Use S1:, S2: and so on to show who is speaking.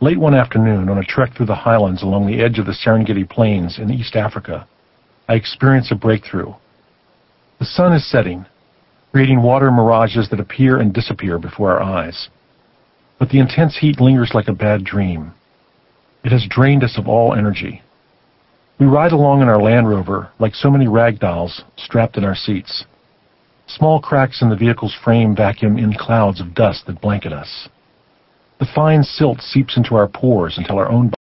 S1: Late one afternoon, on a trek through the highlands along the edge of the Serengeti Plains in East Africa, I experience a breakthrough. The sun is setting, creating water mirages that appear and disappear before our eyes. But the intense heat lingers like a bad dream. It has drained us of all energy. We ride along in our Land Rover like so many rag dolls strapped in our seats. Small cracks in the vehicle's frame vacuum in clouds of dust that blanket us. The fine silt seeps into our pores until our own